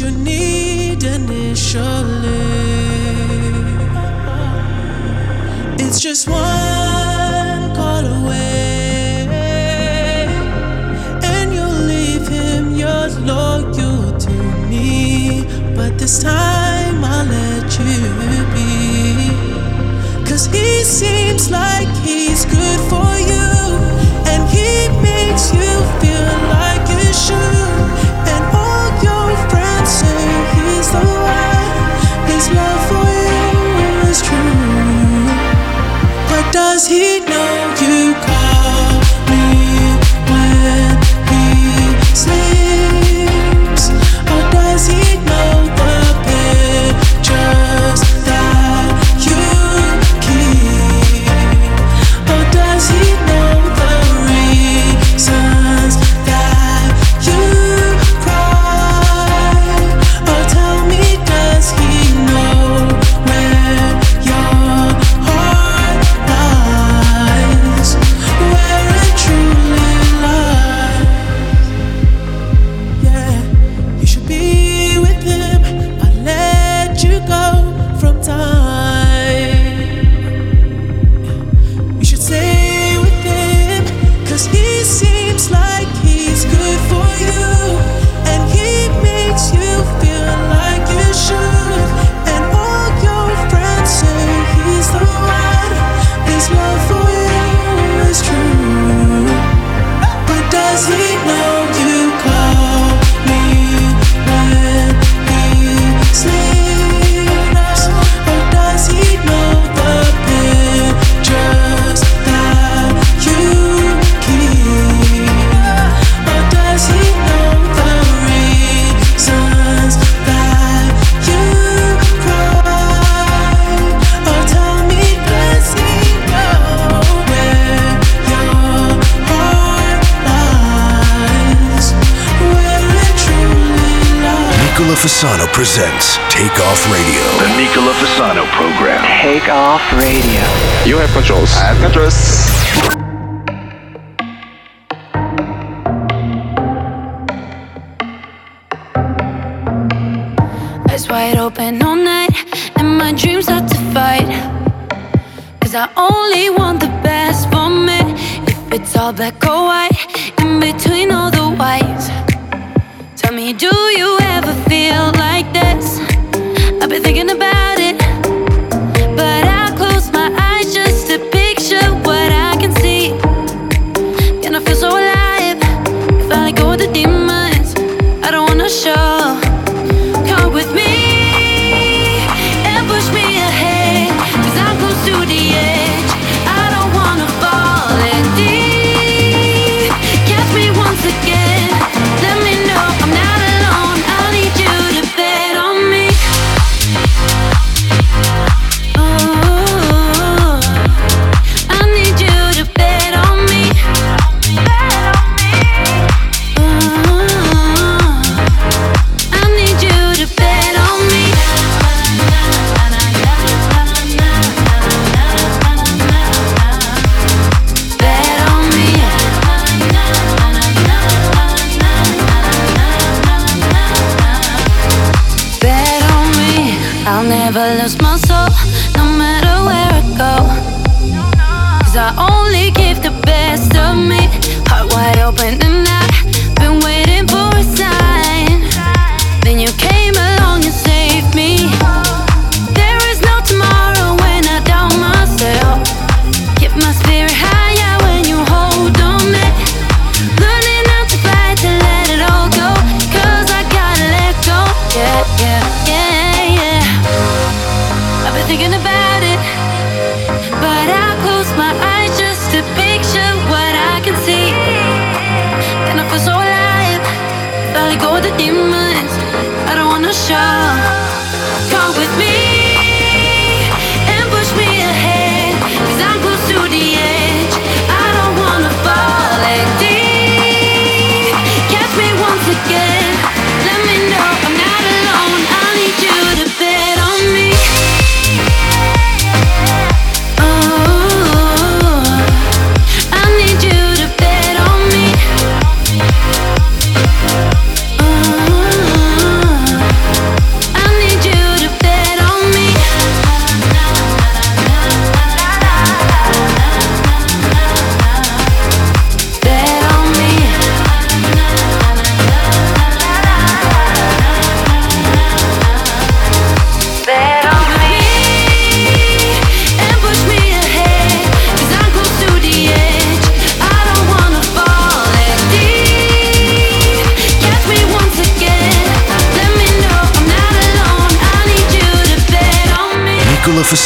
you need initially. It's just one call away, and you'll leave him your loyal to me. But this time I'll let you be, cause he seems like he's good for. his love for you is true? What does he Fasano presents Take Off Radio. The Nicola Fasano program. Take Off Radio. You have controls. I have controls. eyes wide open all night And my dreams start to fight Cause I only want the best for me If it's all that. or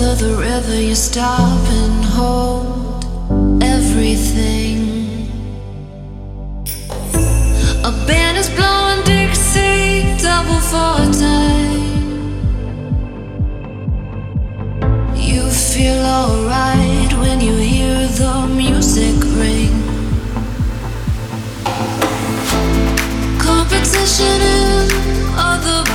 Over the river, you stop and hold everything. A band is blowing Dixie double four time. You feel alright when you hear the music ring. Competition in other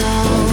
presents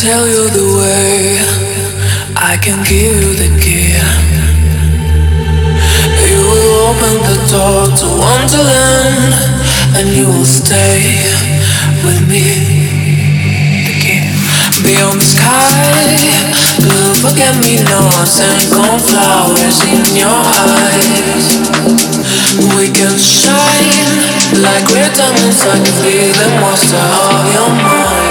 tell you the way. I can give you the key. You will open the door to Wonderland, and you will stay with me. The key beyond the sky. Blue forget me nots and cornflowers in your eyes. We can shine like we're diamonds. I can be the monster of your mind.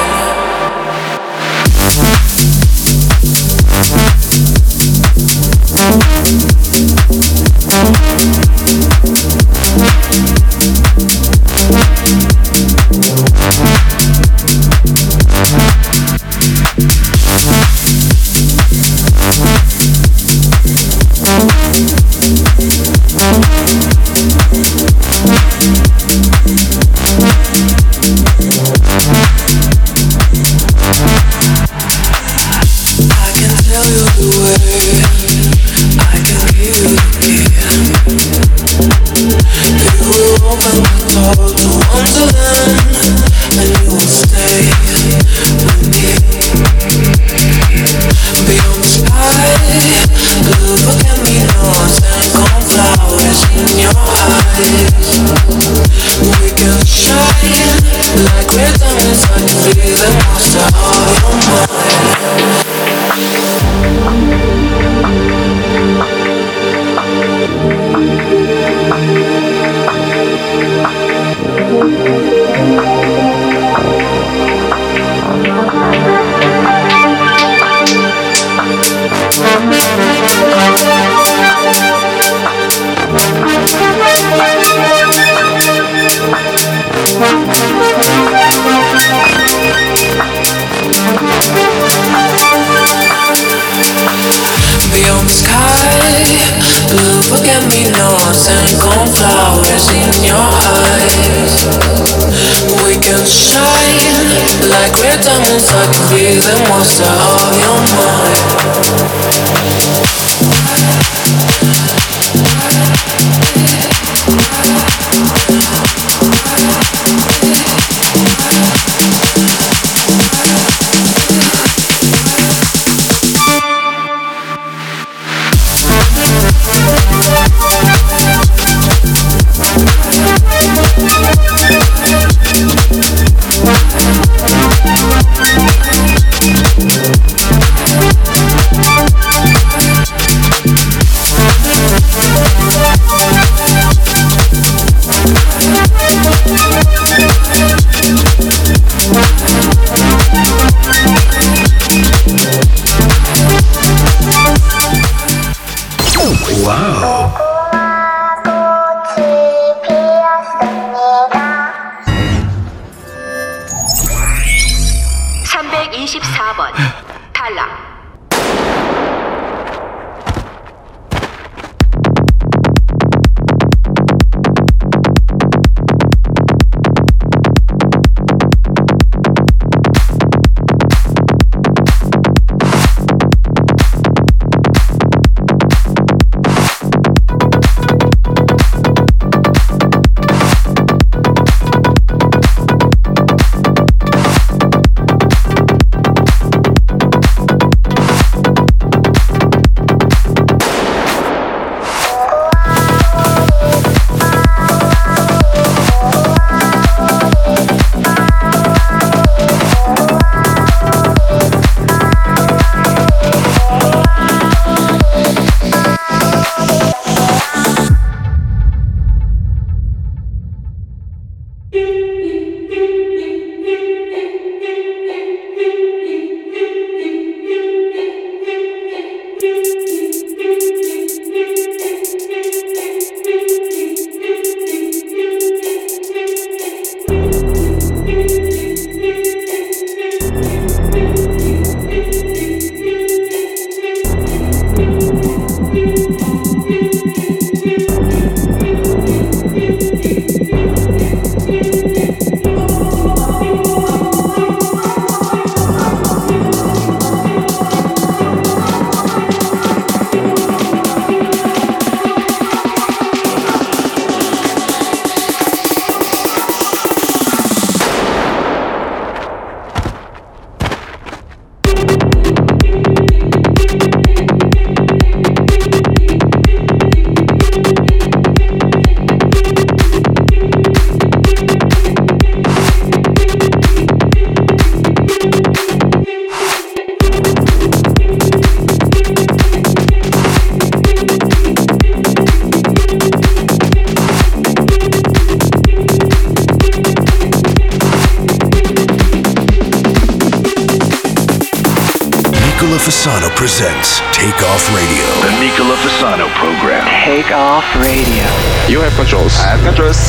The Nicola Fasano program. Take off radio. You have controls. I have controls.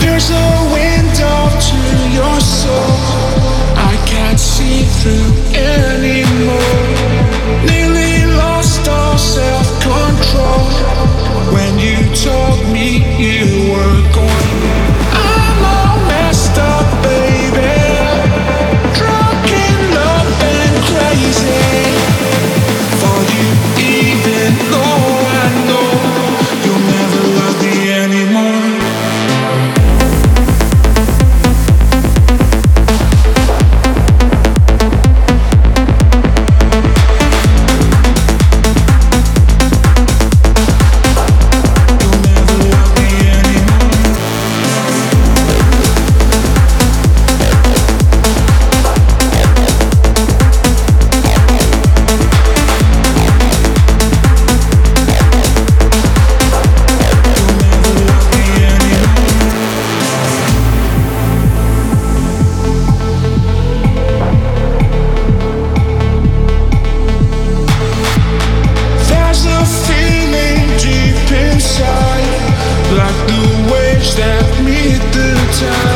There's a window to your soul I can't see through anymore. Nearly lost all self control when you told me you were gone. like the waves that meet the tide.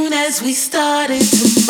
soon as we started to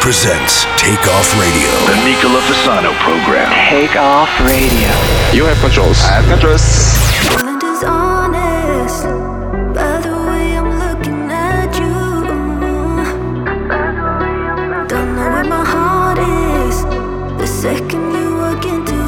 presents Take Off Radio. The Nicola Fasano program. Take Off Radio. You have controls. I have controls. second you walk into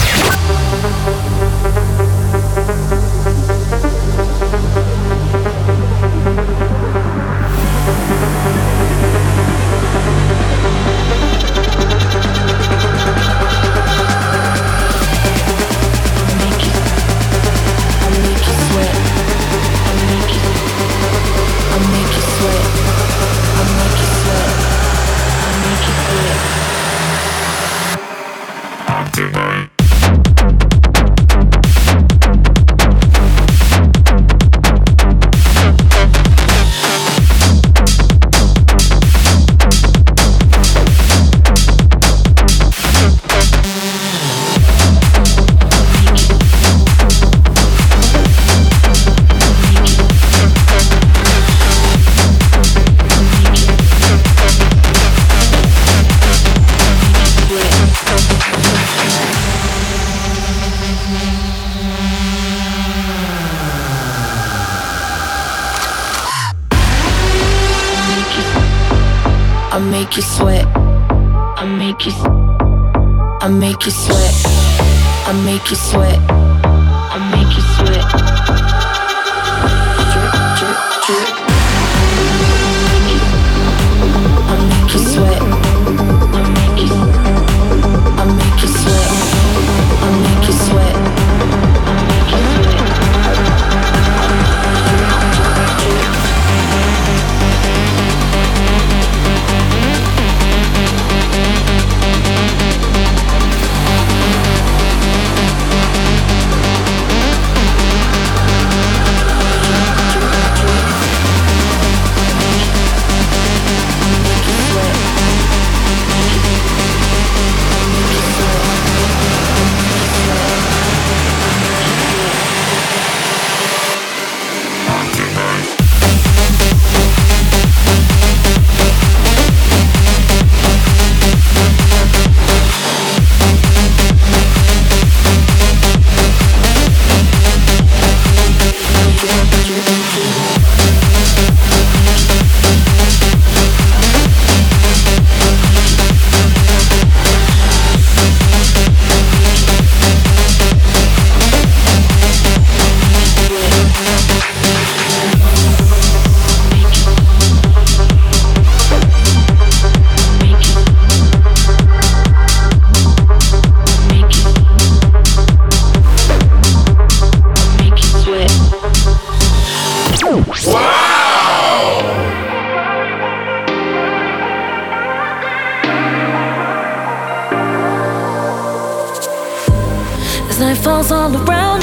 nightfall's all around,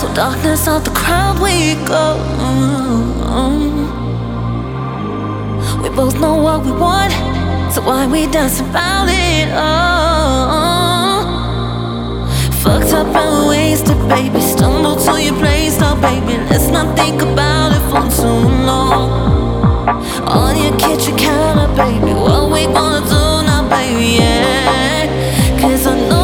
so darkness of the crowd we go. We both know what we want, so why we dance about it all? Fucked up and wasted, baby. Stumble to your place now, baby. Let's not think about it for too long. On your kitchen counter, baby. What we gonna do now, baby? Yeah, cause I know.